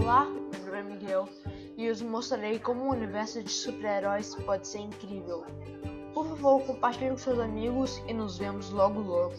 Olá, meu nome é Miguel e eu os mostrarei como o universo de super-heróis pode ser incrível. Por favor, compartilhe com seus amigos e nos vemos logo logo.